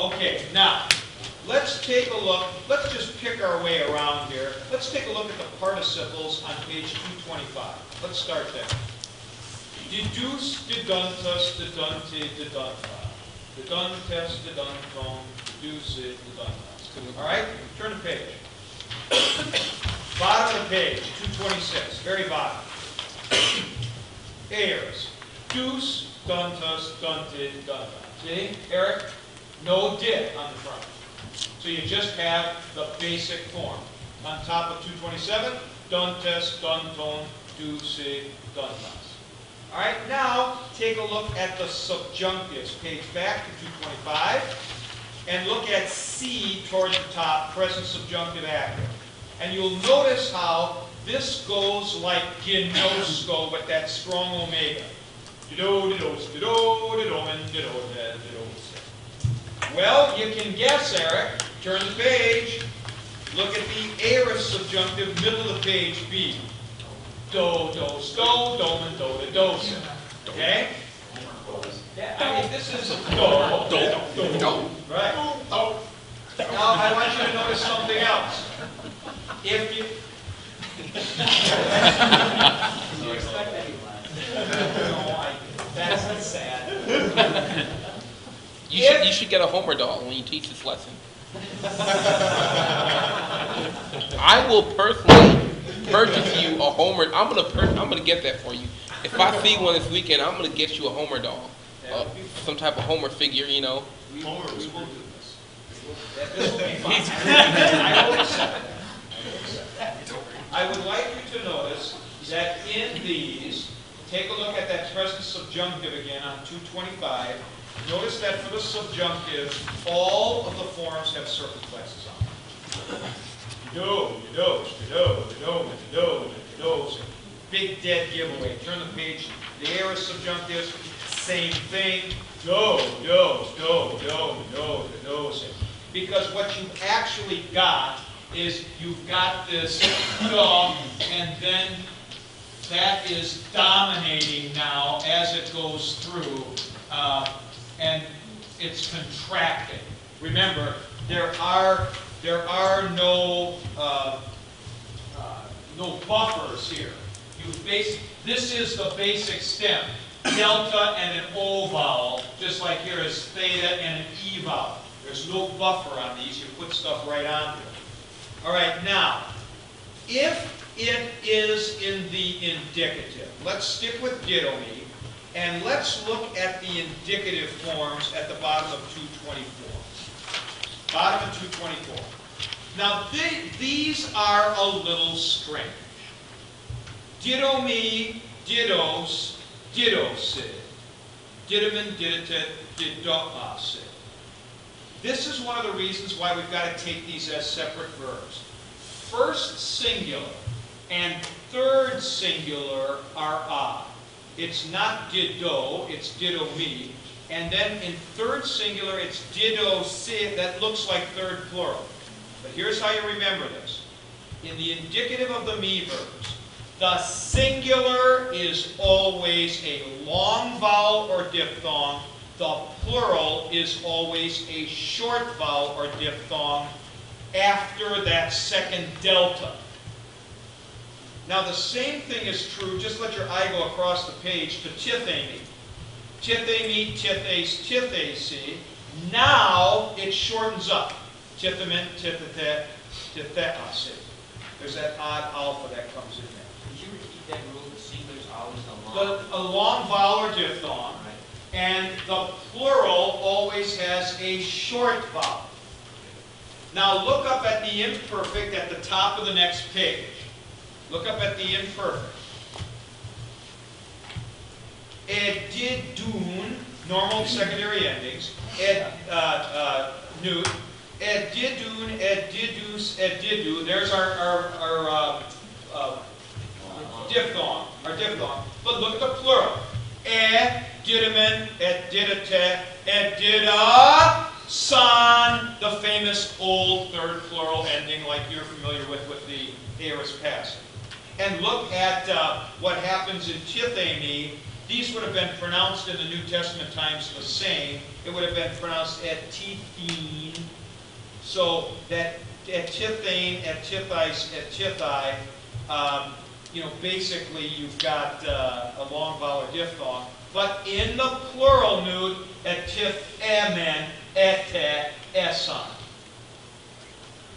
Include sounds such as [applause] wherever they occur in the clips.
Okay, now, let's take a look, let's just pick our way around here. Let's take a look at the participles on page 225. Let's start there. Deduce, deduntus, dedunti, dedunta. Deduntes, deduntum, deduce, deduntas. All right, turn the page. Bottom of the page, 226, very bottom. Heirs, deuce, duntus, dunted, dunta. See, Eric? No did on the front. So you just have the basic form. On top of 227, duntes, dunton, duce, duntas. All right, now take a look at the subjunctives. Page back to 225, and look at C towards the top, present subjunctive active. And you'll notice how this goes like gnosco, but that strong omega. Dido, didos, dido, didomen, dido, didos. Well, you can guess, Eric. Turn the page. Look at the aorist subjunctive, middle of the page, B. Do, dos, do, domen, do, de, dos. Okay? Yeah, I mean, this is do, do, do, do. Right. Now, I want you to notice something else. If you, You expect any no, I, that's sad. [laughs] You should, you should get a Homer doll when you teach this lesson. [laughs] I will personally purchase you a Homer. I'm gonna per, I'm gonna get that for you. If I see one this weekend, I'm gonna get you a Homer doll, uh, some type of Homer figure. You know, We will, we will do this. That This will be fine. I will accept that. I will accept that. I would like you to notice that in these, take a look at that present subjunctive again on 225. Notice that for the subjunctive, all of the forms have circumflexes on them. Do, do, do, do, do, do, Big dead giveaway. Turn the page, the aorist subjunctives, same thing. Do, do, do, do, do, do. Because what you've actually got is you've got this duh, and then that is dominating now as it goes through, uh, and it's contracting. Remember, there are, there are no, uh, uh, no buffers here. You base, this is the basic stem, delta and an O vowel, just like here is theta and an E vowel. There's no buffer on these, you put stuff right on it. All right, now, if it is in the indicative, let's stick with didomi, and let's look at the indicative forms at the bottom of 224. Bottom of 224. Now, the- these are a little strange. Ditto me, Didomi, didos, didosid. Didomen, diditit, didoasid. This is one of the reasons why we've got to take these as separate verbs. First singular and third singular are I. It's not dido, it's dido me. And then in third singular, it's didosid, that looks like third plural. But here's how you remember this. In the indicative of the me verbs, the singular is always a long vowel or diphthong. The plural is always a short vowel or diphthong after that second delta. Now the same thing is true, just let your eye go across the page to tithemi. Tithemi, tithes, tithesi. Now it shortens up. Tithamen, tithete, titheasi. There's that odd alpha that comes in there. Could you repeat that rule, singular's always the long? The, a long vowel or diphthong, Right. and the plural always has a short vowel. Now look up at the imperfect at the top of the next page. Look up at the imperfect. Edidun, normal secondary endings. Ed, uh, uh, newt. Edidun, edidus, edidu. There's our, our, our, uh, uh, diphthong, our diphthong. But look at the plural. E, didamen, et didate, et dida, son, the famous old third plural ending like you're familiar with with the aorist passive. And look at uh, what happens in tithemi. These would have been pronounced in the New Testament times the same. it would have been pronounced at etithine. So that etithane, etithice, etithi, um, you know, basically you've got uh, a long vowel or diphthong. But in the plural nude, etithemen, ete, eson.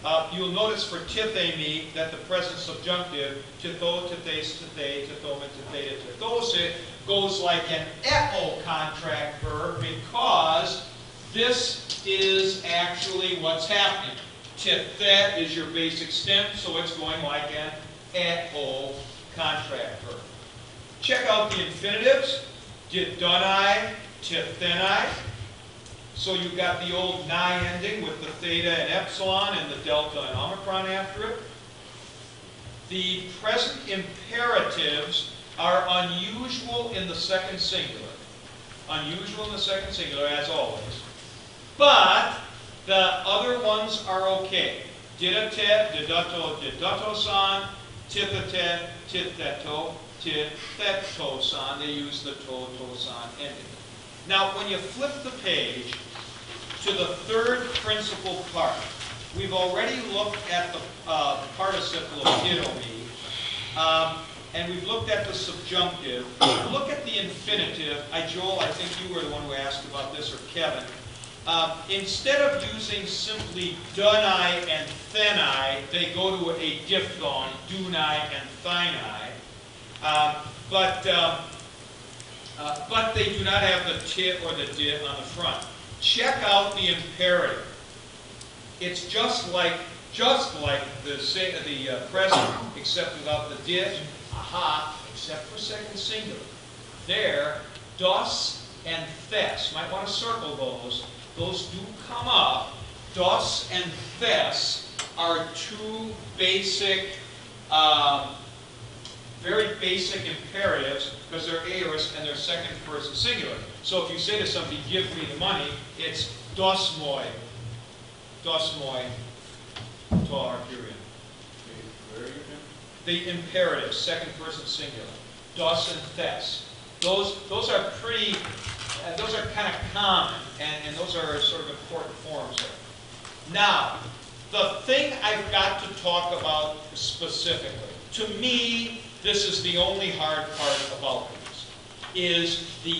Uh, you'll notice for tithemi that the present subjunctive, titho, tithes, tithe, tithomen, titheta, tithose, goes like an echo contract verb because this is actually what's happening. Tithet is your basic stem, so it's going like an echo contract verb. Check out the infinitives. Didonai, tithenai. So you've got the old ni ending with the theta and epsilon and the delta and omicron after it. The present imperatives are unusual in the second singular. Unusual in the second singular, as always. But the other ones are okay. Didate, didato, didatosan, tithete, titheto, tithetosan. They use the to-to-san ending. Now, when you flip the page to the third principal part, we've already looked at the uh, participle of didomi, um, and we've looked at the subjunctive. Look at the infinitive. I, Joel, I think you were the one who asked about this, or Kevin. Um, instead of using simply dunai and thenai, they go to a diphthong, dunai and thinai. Um, but um, uh, but they do not have the tit or the dit on the front. Check out the imperative. It's just like just like the the uh, present, except without the dit. Aha, except for second singular. There, dos and thes. Might want to circle those. Those do come up. Dos and thes are two basic. Um, very basic imperatives because they're aorist and they're second person singular. So if you say to somebody, give me the money, it's dos moi. Dos moi. Tar period. The imperative, second person singular. Dos and thes. Those, those are pretty, uh, those are kind of common and, and those are sort of important forms there. Now, the thing I've got to talk about specifically, to me, this is the only hard part about these, is the